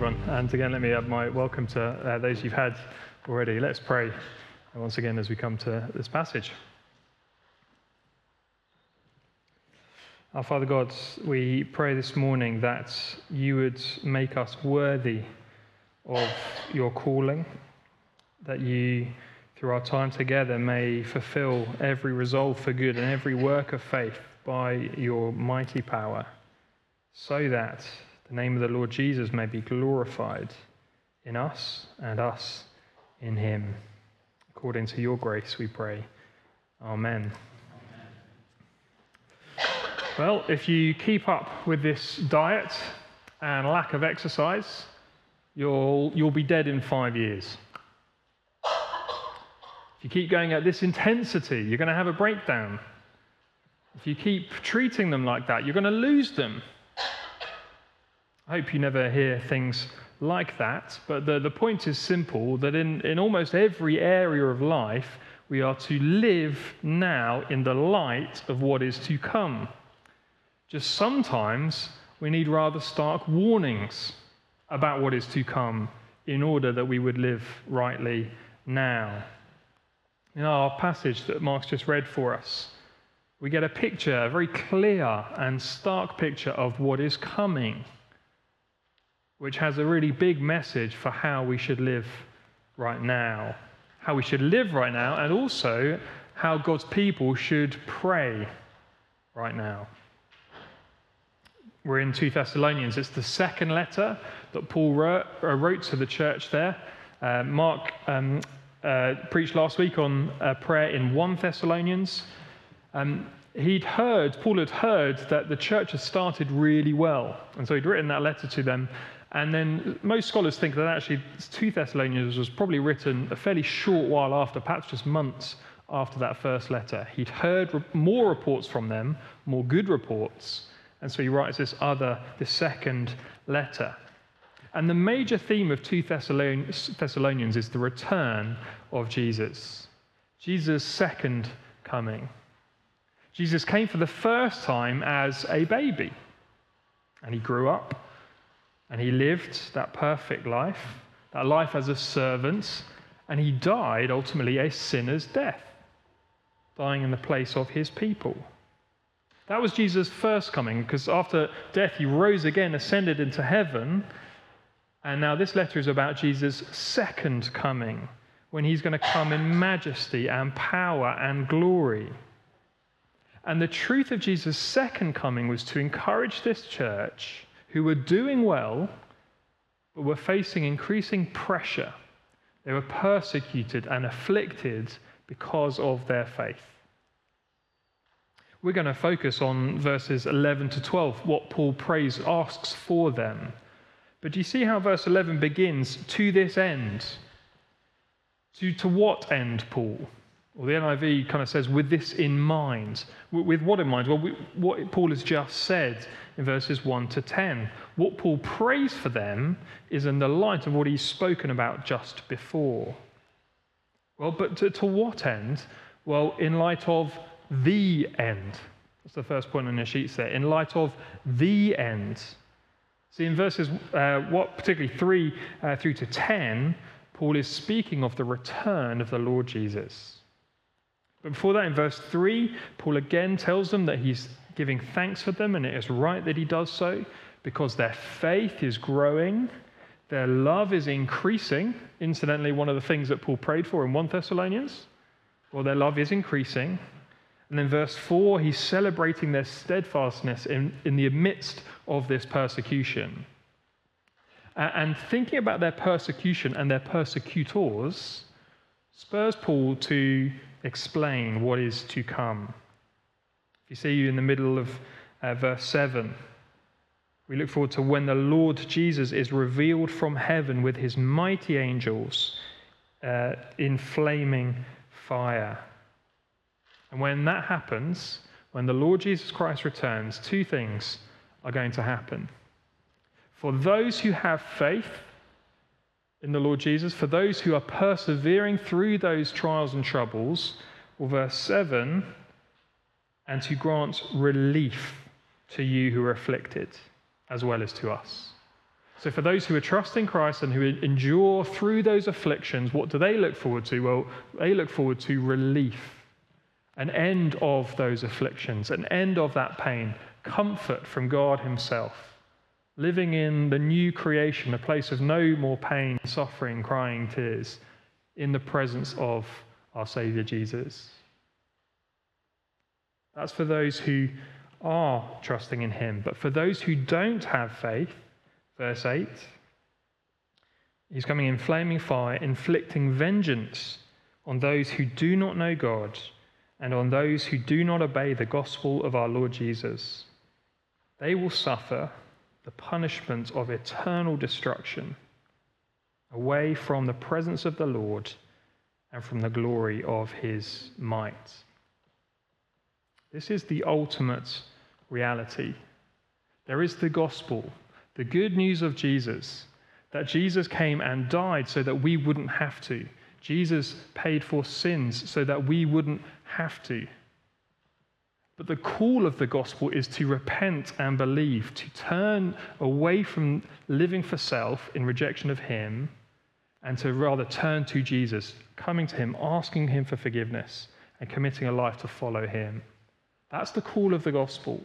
everyone. And again, let me add my welcome to uh, those you've had already. Let's pray once again as we come to this passage. Our Father God, we pray this morning that you would make us worthy of your calling, that you, through our time together, may fulfill every resolve for good and every work of faith by your mighty power, so that the name of the Lord Jesus may be glorified in us and us in him. According to your grace, we pray. Amen. Well, if you keep up with this diet and lack of exercise, you'll, you'll be dead in five years. If you keep going at this intensity, you're going to have a breakdown. If you keep treating them like that, you're going to lose them. I hope you never hear things like that, but the, the point is simple that in, in almost every area of life, we are to live now in the light of what is to come. Just sometimes we need rather stark warnings about what is to come in order that we would live rightly now. In our passage that Mark's just read for us, we get a picture, a very clear and stark picture of what is coming which has a really big message for how we should live right now. How we should live right now, and also how God's people should pray right now. We're in 2 Thessalonians. It's the second letter that Paul wrote, uh, wrote to the church there. Uh, Mark um, uh, preached last week on uh, prayer in 1 Thessalonians. Um, he'd heard, Paul had heard that the church had started really well. And so he'd written that letter to them and then most scholars think that actually 2 Thessalonians was probably written a fairly short while after, perhaps just months after that first letter. He'd heard more reports from them, more good reports, and so he writes this other, this second letter. And the major theme of 2 Thessalonians is the return of Jesus, Jesus' second coming. Jesus came for the first time as a baby, and he grew up and he lived that perfect life, that life as a servant, and he died ultimately a sinner's death, dying in the place of his people. That was Jesus' first coming, because after death, he rose again, ascended into heaven. And now this letter is about Jesus' second coming, when he's going to come in majesty and power and glory. And the truth of Jesus' second coming was to encourage this church who were doing well, but were facing increasing pressure. They were persecuted and afflicted because of their faith. We're going to focus on verses 11 to 12, what Paul prays, asks for them. But do you see how verse 11 begins? To this end. To, to what end, Paul? Well, the NIV kind of says, with this in mind. With what in mind? Well, what Paul has just said in verses 1 to 10. What Paul prays for them is in the light of what he's spoken about just before. Well, but to, to what end? Well, in light of the end. That's the first point on your sheets there. In light of the end. See, in verses, uh, what particularly 3 uh, through to 10, Paul is speaking of the return of the Lord Jesus. But before that, in verse 3, Paul again tells them that he's giving thanks for them, and it is right that he does so because their faith is growing, their love is increasing. Incidentally, one of the things that Paul prayed for in 1 Thessalonians, well, their love is increasing. And then verse 4, he's celebrating their steadfastness in, in the midst of this persecution. And thinking about their persecution and their persecutors spurs Paul to explain what is to come. If you see you in the middle of uh, verse 7, we look forward to when the Lord Jesus is revealed from heaven with his mighty angels uh, in flaming fire. And when that happens, when the Lord Jesus Christ returns, two things are going to happen. For those who have faith, in the Lord Jesus, for those who are persevering through those trials and troubles, or verse 7, and to grant relief to you who are afflicted, as well as to us. So, for those who are trusting Christ and who endure through those afflictions, what do they look forward to? Well, they look forward to relief, an end of those afflictions, an end of that pain, comfort from God Himself, living in the new creation, a place of no more pain, suffering, crying, tears, in the presence of our Savior Jesus. That's for those who are trusting in Him. But for those who don't have faith, verse 8, He's coming in flaming fire, inflicting vengeance on those who do not know God and on those who do not obey the gospel of our Lord Jesus. They will suffer the punishment of eternal destruction away from the presence of the Lord and from the glory of his might. This is the ultimate reality. There is the gospel, the good news of Jesus, that Jesus came and died so that we wouldn't have to. Jesus paid for sins so that we wouldn't have to. But the call of the gospel is to repent and believe, to turn away from living for self in rejection of Him, and to rather turn to Jesus, coming to Him, asking Him for forgiveness, and committing a life to follow Him. That's the call of the gospel.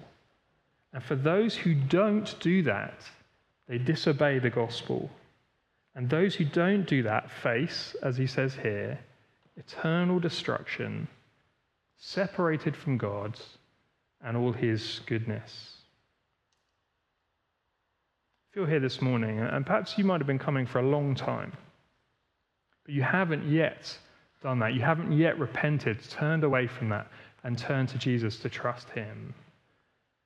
And for those who don't do that, they disobey the gospel. And those who don't do that face, as he says here, eternal destruction, separated from God and all his goodness. If you're here this morning, and perhaps you might have been coming for a long time, but you haven't yet done that, you haven't yet repented, turned away from that, and turned to Jesus to trust Him.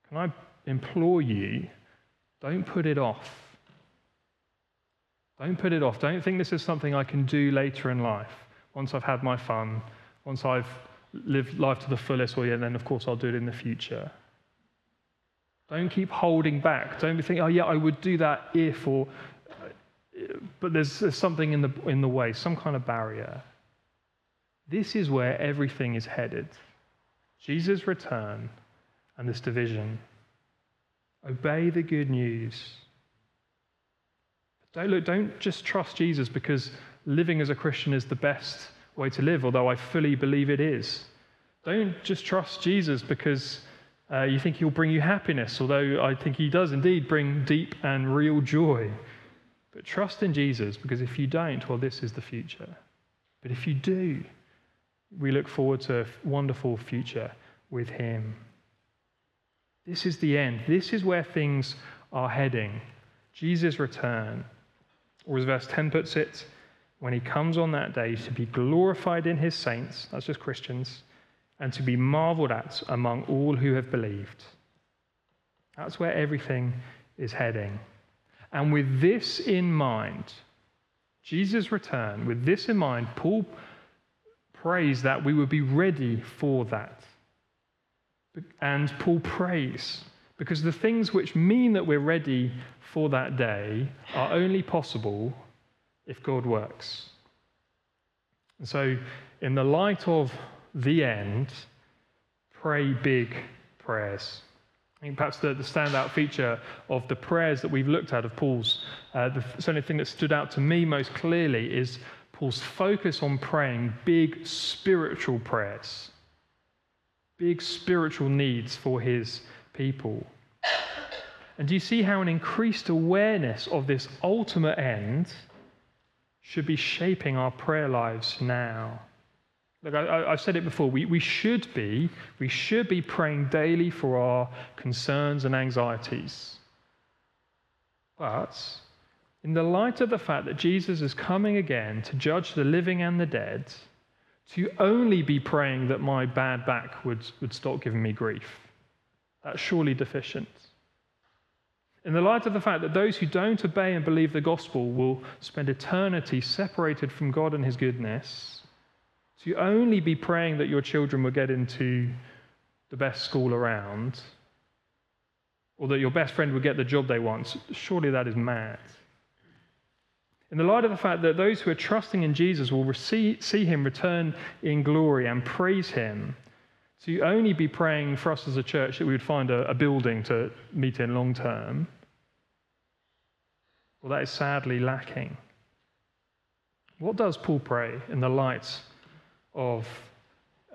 Can I implore you, don't put it off. Don't put it off. Don't think this is something I can do later in life, once I've had my fun, once I've lived life to the fullest, or yeah, then of course I'll do it in the future. Don't keep holding back. Don't be thinking, oh yeah, I would do that if, or, but there's, there's something in the, in the way, some kind of barrier. This is where everything is headed. Jesus' return and this division. Obey the good news. Don't, look, don't just trust Jesus because living as a Christian is the best way to live, although I fully believe it is. Don't just trust Jesus because uh, you think he'll bring you happiness, although I think he does indeed bring deep and real joy. But trust in Jesus because if you don't, well, this is the future. But if you do, we look forward to a wonderful future with Him. This is the end. This is where things are heading. Jesus' return. Or as verse 10 puts it, when he comes on that day to be glorified in his saints, that's just Christians, and to be marveled at among all who have believed. That's where everything is heading. And with this in mind, Jesus' return, with this in mind, Paul prays that we would be ready for that. And Paul prays because the things which mean that we're ready for that day are only possible if God works. And so, in the light of the end, pray big prayers. I think perhaps the, the standout feature of the prayers that we've looked at of Paul's, uh, the certainly thing that stood out to me most clearly is Paul's focus on praying big spiritual prayers, big spiritual needs for his people. And do you see how an increased awareness of this ultimate end should be shaping our prayer lives now? Look, I, have said it before. We, we should be, we should be praying daily for our concerns and anxieties. But in the light of the fact that Jesus is coming again to judge the living and the dead, to only be praying that my bad back would, would stop giving me grief, that's surely deficient. In the light of the fact that those who don't obey and believe the gospel will spend eternity separated from God and his goodness, to only be praying that your children will get into the best school around, or that your best friend will get the job they want, surely that is mad. In the light of the fact that those who are trusting in Jesus will receive, see him return in glory and praise him, to only be praying for us as a church that we would find a, a building to meet in long term, Well, that is sadly lacking. What does Paul pray in the light of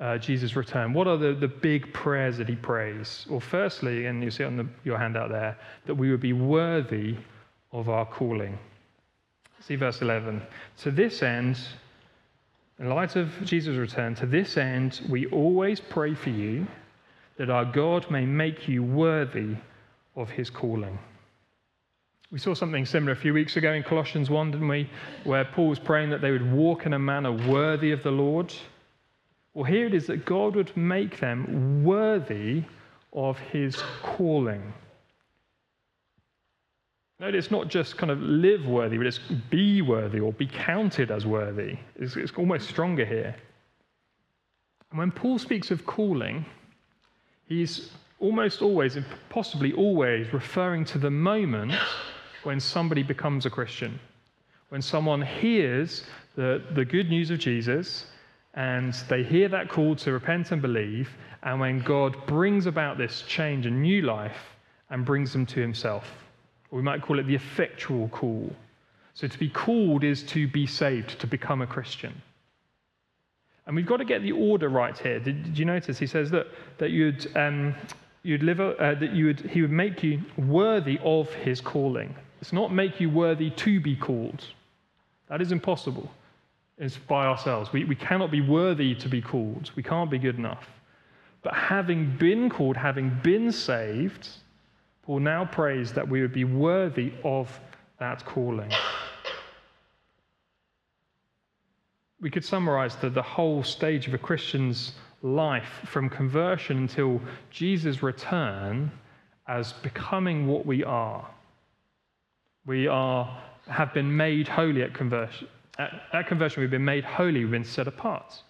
uh, Jesus' return? What are the, the big prayers that he prays? Well, firstly, and you see on the, your handout there, that we would be worthy of our calling. See verse 11. To this end, in light of Jesus' return, to this end, we always pray for you that our God may make you worthy of his calling. We saw something similar a few weeks ago in Colossians 1, didn't we? Where Paul was praying that they would walk in a manner worthy of the Lord. Well, here it is that God would make them worthy of his calling. Notice it's not just kind of live worthy, but it's be worthy or be counted as worthy. It's, it's almost stronger here. And when Paul speaks of calling, he's almost always, possibly always, referring to the moment when somebody becomes a Christian. When someone hears the, the good news of Jesus and they hear that call to repent and believe, and when God brings about this change and new life and brings them to himself. We might call it the effectual call. So to be called is to be saved, to become a Christian. And we've got to get the order right here. Did, did you notice? He says that, that you'd, um, you'd live, uh, that you would, he would make you worthy of his calling. It's not make you worthy to be called. That is impossible. It's by ourselves. We, we cannot be worthy to be called. We can't be good enough. But having been called, having been saved, Paul now prays that we would be worthy of that calling. We could summarize the, the whole stage of a Christian's life from conversion until Jesus' return as becoming what we are. We are, have been made holy at conversion. At, at conversion, we've been made holy, we've been set apart.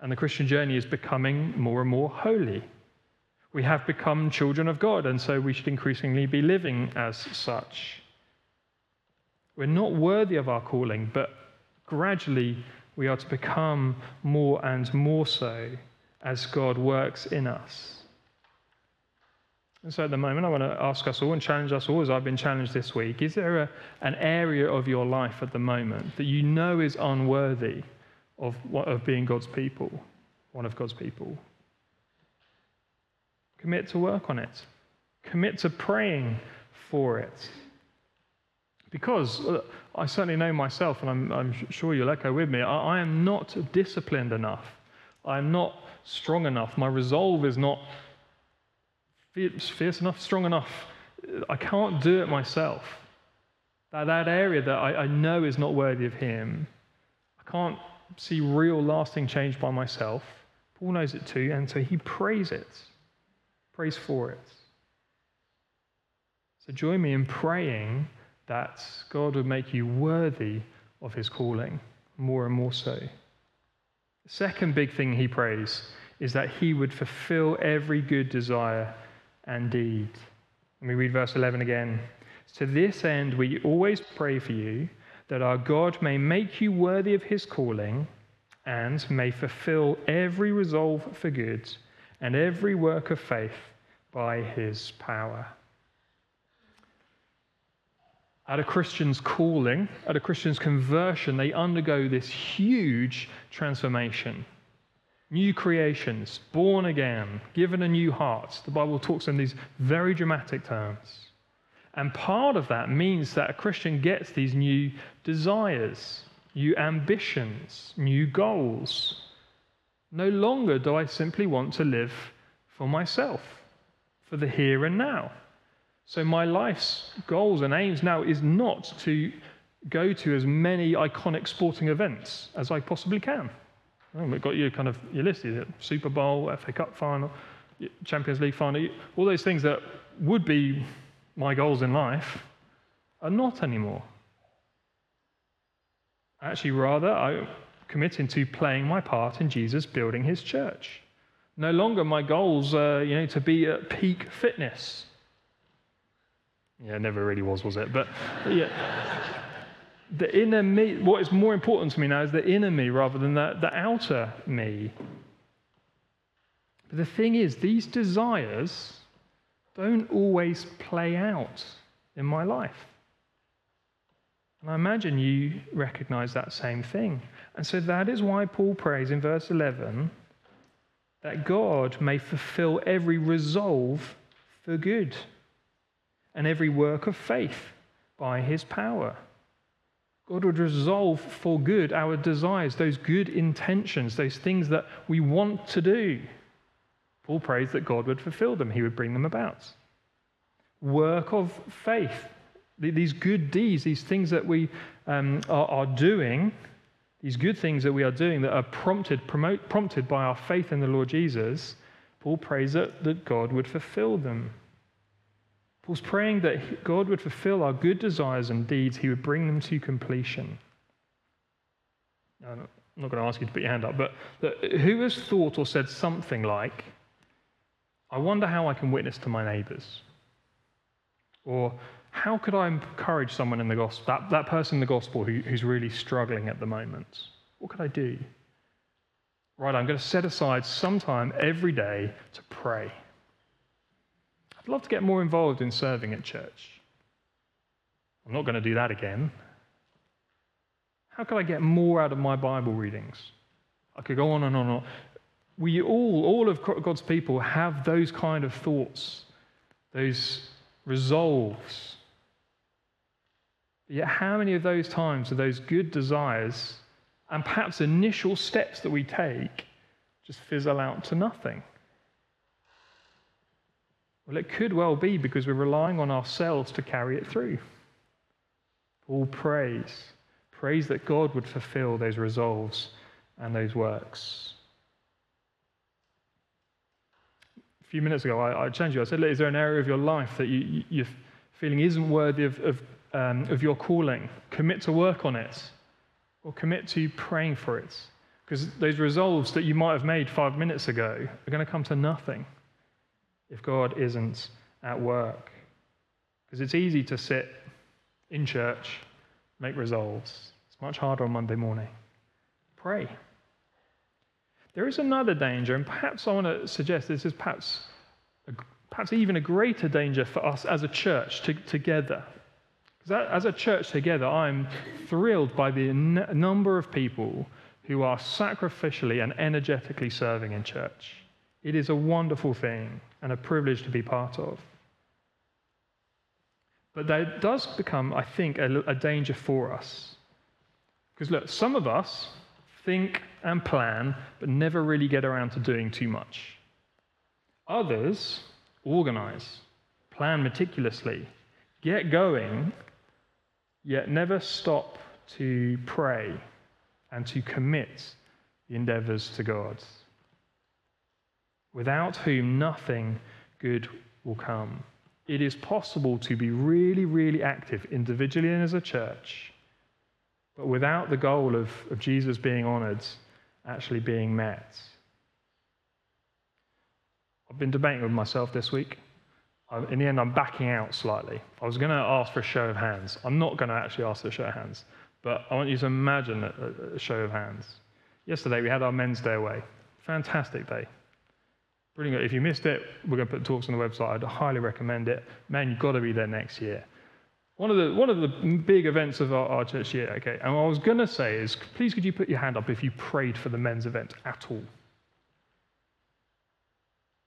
And the Christian journey is becoming more and more holy. We have become children of God, and so we should increasingly be living as such. We're not worthy of our calling, but gradually we are to become more and more so as God works in us. And so at the moment, I want to ask us all and challenge us all, as I've been challenged this week is there a, an area of your life at the moment that you know is unworthy of, of being God's people, one of God's people? Commit to work on it. Commit to praying for it. Because uh, I certainly know myself, and I'm, I'm sure you'll echo with me, I, I am not disciplined enough. I am not strong enough. My resolve is not fierce, enough, strong enough. Uh, I can't do it myself. That, that area that I, I know is not worthy of Him, I can't see real lasting change by myself. Paul knows it too, and so he prays it. prays for it. So join me in praying that God would make you worthy of his calling, more and more so. The second big thing he prays is that he would fulfill every good desire and deed. Let me read verse 11 again. To this end, we always pray for you that our God may make you worthy of his calling and may fulfill every resolve for good and every work of faith by his power. At a Christian's calling, at a Christian's conversion, they undergo this huge transformation. New creations, born again, given a new heart. The Bible talks in these very dramatic terms. And part of that means that a Christian gets these new desires, new ambitions, new goals. No longer do I simply want to live for myself, for the here and now. So my life's goals and aims now is not to go to as many iconic sporting events as I possibly can. Well, we've got your kind of your list here: Super Bowl, FA Cup final, Champions League final, all those things that would be my goals in life are not anymore. Actually, rather, I'm committing to playing my part in Jesus building his church. No longer my goals, uh, you know, to be at peak fitness. Yeah, never really was, was it? But yeah. The inner me, what is more important to me now is the inner me rather than the, the outer me. But the thing is, these desires don't always play out in my life. And I imagine you recognize that same thing. And so that is why Paul prays in verse 11 that God may fulfill every resolve for good and every work of faith by his power. God would resolve for good our desires, those good intentions, those things that we want to do. Paul prays that God would fulfill them, he would bring them about. Work of faith, these good deeds, these things that we um, are, are, doing, these good things that we are doing that are prompted, promote, prompted by our faith in the Lord Jesus, Paul prays that, that God would fulfill them. Paul's praying that God would fulfill our good desires and deeds, he would bring them to completion. I'm not going to ask you to put your hand up, but who has thought or said something like, I wonder how I can witness to my neighbors? Or how could I encourage someone in the gospel, that, that person in the gospel who, who's really struggling at the moment? What could I do? Right, I'm going to set aside some time every day to pray. I'd love to get more involved in serving at church. I'm not going to do that again. How could I get more out of my Bible readings? I could go on and on and on. We all, all of God's people, have those kind of thoughts, those resolves. Yet, how many of those times are those good desires and perhaps initial steps that we take just fizzle out to nothing? Well, it could well be because we're relying on ourselves to carry it through. Paul prays, prays that God would fulfill those resolves and those works. A few minutes ago, I, I challenged you. I said, Is there an area of your life that you, you're feeling isn't worthy of, of, um, of your calling? Commit to work on it, or commit to praying for it. Because those resolves that you might have made five minutes ago are going to come to nothing if God isn't at work. Because it's easy to sit in church, make resolves. It's much harder on Monday morning. Pray. There is another danger, and perhaps I want to suggest this is perhaps, perhaps even a greater danger for us as a church to, together. Because as a church together, I'm thrilled by the n- number of people who are sacrificially and energetically serving in church. It is a wonderful thing and a privilege to be part of. But that does become, I think, a, a danger for us. Because look, some of us think and plan, but never really get around to doing too much. Others organize, plan meticulously, get going, yet never stop to pray and to commit the endeavors to God without whom nothing good will come. It is possible to be really, really active individually and as a church, but without the goal of, of Jesus being honored actually being met. I've been debating with myself this week. In the end, I'm backing out slightly. I was going to ask for a show of hands. I'm not going to actually ask for a show of hands, but I want you to imagine a, a show of hands. Yesterday, we had our men's day away. Fantastic day. Brilliant. If you missed it, we're going to put talks on the website. I'd highly recommend it. Man, you've got to be there next year. One of the, one of the big events of our, our church year, okay, and what I was going to say is please could you put your hand up if you prayed for the men's event at all?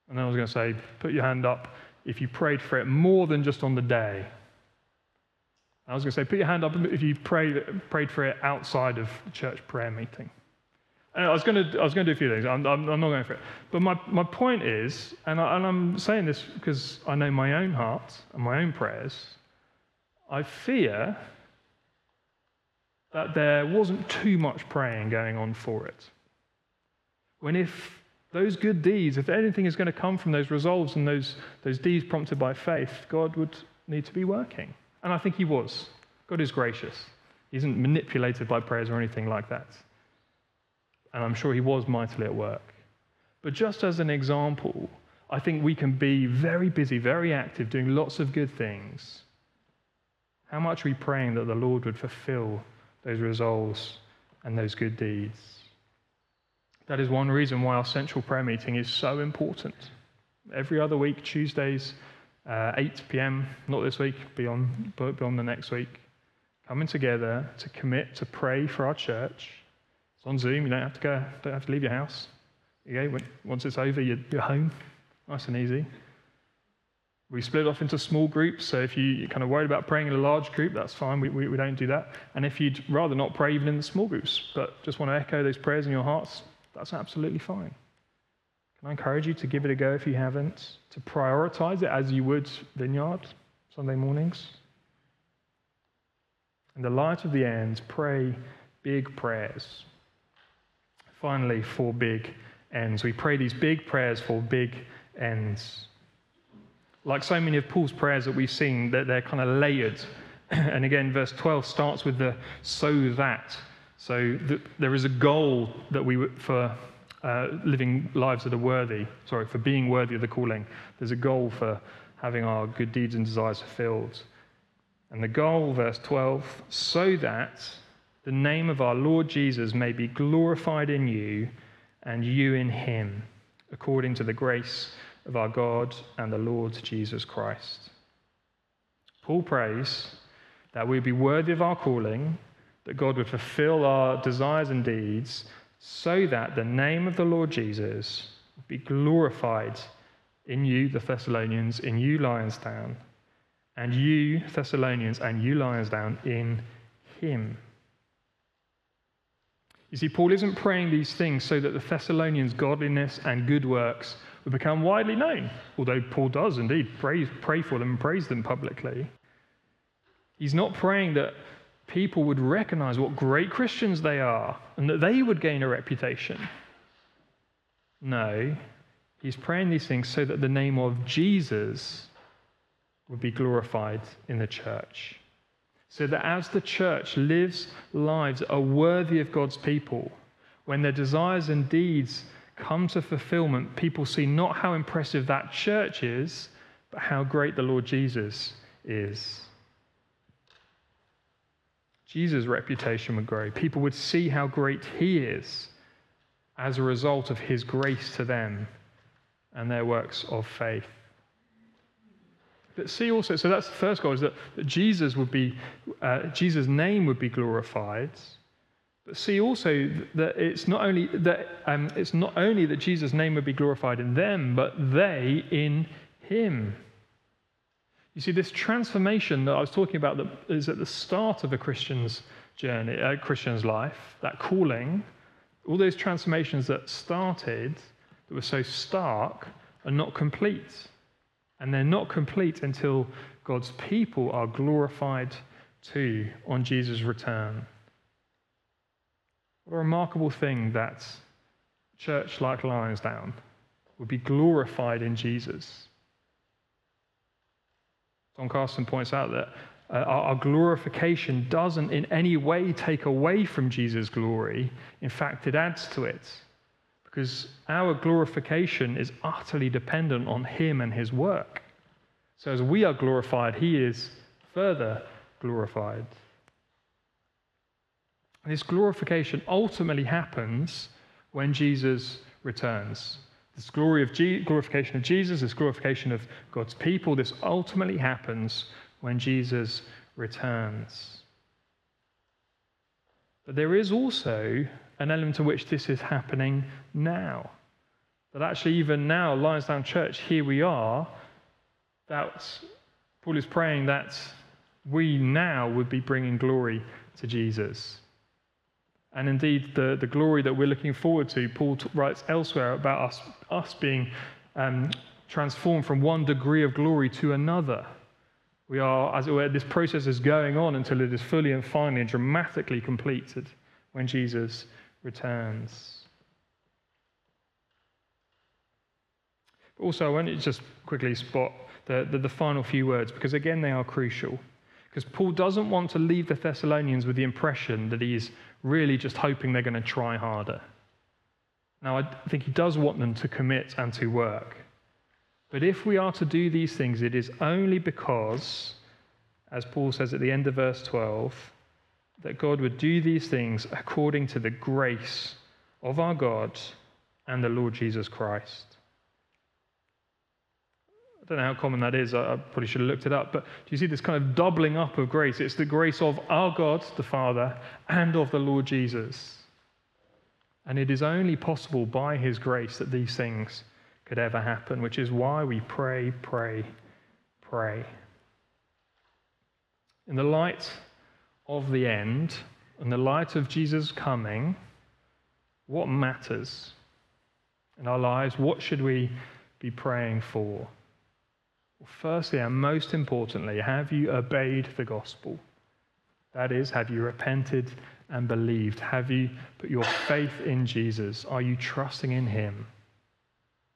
And then I was going to say, put your hand up if you prayed for it more than just on the day. I was going to say, put your hand up if you prayed, prayed for it outside of the church prayer meeting. And I was going to, I was going to do a few things. I'm, I'm, I'm not going for it. But my, my point is, and, I, and I'm saying this because I know my own heart and my own prayers, I fear that there wasn't too much praying going on for it. When if those good deeds, if anything is going to come from those resolves and those, those deeds prompted by faith, God would need to be working. And I think He was. God is gracious. He isn't manipulated by prayers or anything like that and I'm sure he was mightily at work. But just as an example, I think we can be very busy, very active, doing lots of good things. How much are we praying that the Lord would fulfill those resolves and those good deeds? That is one reason why our central prayer meeting is so important. Every other week, Tuesdays, uh, 8 p.m., not this week, beyond, beyond the next week. coming together to commit to pray for our church. It's on Zoom. You don't have to go. Don't have to leave your house. You. Once it's over, you're, you're home. Nice and easy. We split off into small groups, so if you're kind of worried about praying in a large group, that's fine. We, we, we, don't do that. And if you'd rather not pray even in the small groups, but just want to echo those prayers in your hearts, that's absolutely fine. Can I encourage you to give it a go if you haven't, to prioritize it as you would Vineyard Sunday mornings? In the light of the end, pray big prayers. Finally, for big ends. We pray these big prayers for big ends. Like so many of Paul's prayers that we've seen, that they're kind of layered. and again, verse 12 starts with the so that. So the, there is a goal that we for uh, living lives that are worthy, sorry, for being worthy of the calling. There's a goal for having our good deeds and desires fulfilled. And the goal, verse 12, so that the name of our Lord Jesus may be glorified in you and you in him, according to the grace of our God and the Lord Jesus Christ. Paul prays that we be worthy of our calling, that God would fulfill our desires and deeds, so that the name of the Lord Jesus would be glorified in you, the Thessalonians, in you, Lionsdown, and you, Thessalonians, and you, Lionsdown, in him. You see, Paul isn't praying these things so that the Thessalonians' godliness and good works would become widely known, although Paul does indeed pray, pray for them and praise them publicly. He's not praying that people would recognize what great Christians they are and that they would gain a reputation. No, he's praying these things so that the name of Jesus would be glorified in the church. So that as the church lives lives are worthy of God's people, when their desires and deeds come to fulfillment, people see not how impressive that church is, but how great the Lord Jesus is. Jesus' reputation would grow. People would see how great he is as a result of his grace to them and their works of faith. But see also, so that's the first goal, is that, that Jesus would be, uh, Jesus' name would be glorified. But see also that it's not only that um, it's not only that Jesus' name would be glorified in them, but they in him. You see, this transformation that I was talking about that is at the start of a Christian's journey, a Christian's life, that calling, all those transformations that started, that were so stark, are not complete. And they're not complete until God's people are glorified too on Jesus' return. What a remarkable thing that church like Lionsdown would be glorified in Jesus. Don Carson points out that uh, our glorification doesn't in any way take away from Jesus' glory. In fact, it adds to it. Because our glorification is utterly dependent on Him and His work. So as we are glorified, He is further glorified. And This glorification ultimately happens when Jesus returns. This glory of G- glorification of Jesus, this glorification of God's people, this ultimately happens when Jesus returns. But there is also an element to which this is happening now. That actually, even now, Lionsdown Church, here we are, that Paul is praying that we now would be bringing glory to Jesus. And indeed, the, the glory that we're looking forward to, Paul t- writes elsewhere about us, us being um, transformed from one degree of glory to another. We are, as it were, this process is going on until it is fully and finally and dramatically completed when Jesus returns. Also, I want to just quickly spot the, the, the final few words because, again, they are crucial. Because Paul doesn't want to leave the Thessalonians with the impression that he is really just hoping they're going to try harder. Now, I think he does want them to commit and to work. But if we are to do these things, it is only because, as Paul says at the end of verse 12, that God would do these things according to the grace of our God and the Lord Jesus Christ. I don't know how common that is. I, probably should have looked it up. But do you see this kind of doubling up of grace? It's the grace of our God, the Father, and of the Lord Jesus. And it is only possible by his grace that these things could ever happen, which is why we pray, pray, pray. In the light of the end, and the light of Jesus coming, what matters in our lives? What should we be praying for? Well, firstly, and most importantly, have you obeyed the gospel? That is, have you repented and believed? Have you put your faith in Jesus? Are you trusting in him?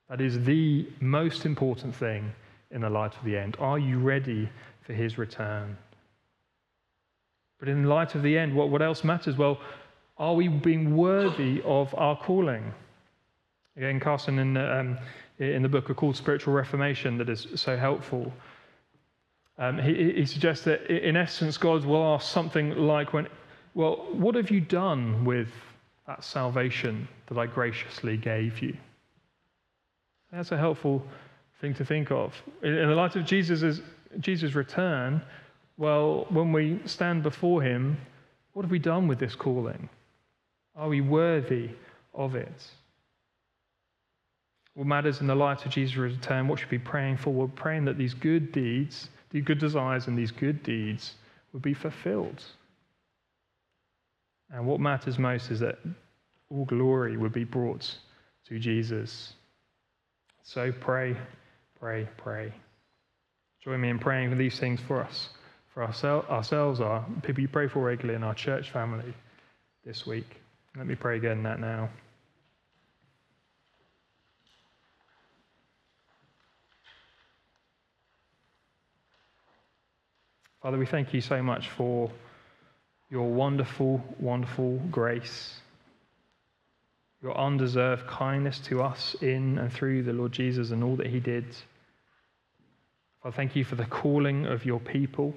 That is the most important thing in the light of the end. Are you ready for his return? But in light of the end, what, what else matters? Well, are we being worthy of our calling? Again, Carson, in the, um, in the book A Call to Spiritual Reformation, that is so helpful, um, he, he suggests that in essence, God will ask something like, when, Well, what have you done with that salvation that I graciously gave you? That's a helpful thing to think of. In the light of Jesus' Jesus' return, well, when we stand before him, what have we done with this calling? Are we worthy of it? What matters in the light of Jesus' return? What should we be praying for? We're praying that these good deeds, these good desires, and these good deeds would be fulfilled. And what matters most is that all glory would be brought to Jesus. So pray, pray, pray. Join me in praying for these things for us, for ourselves, our people you pray for regularly in our church family this week. Let me pray again that now. Father, we thank you so much for your wonderful, wonderful grace, your undeserved kindness to us in and through the Lord Jesus and all that he did. Father, thank you for the calling of your people.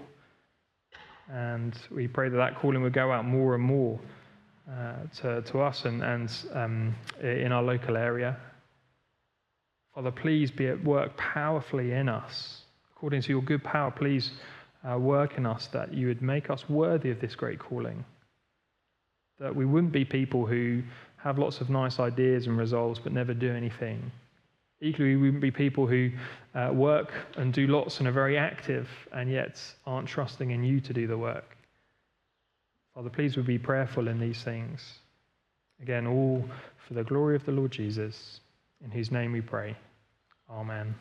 And we pray that that calling would go out more and more uh, to, to us and, and um, in our local area. Father, please be at work powerfully in us. According to your good power, please uh, work in us that you would make us worthy of this great calling. That we wouldn't be people who have lots of nice ideas and resolves but never do anything. Equally, we wouldn't be people who uh, work and do lots and are very active and yet aren't trusting in you to do the work. Father, please would be prayerful in these things. Again, all for the glory of the Lord Jesus, in whose name we pray. Amen.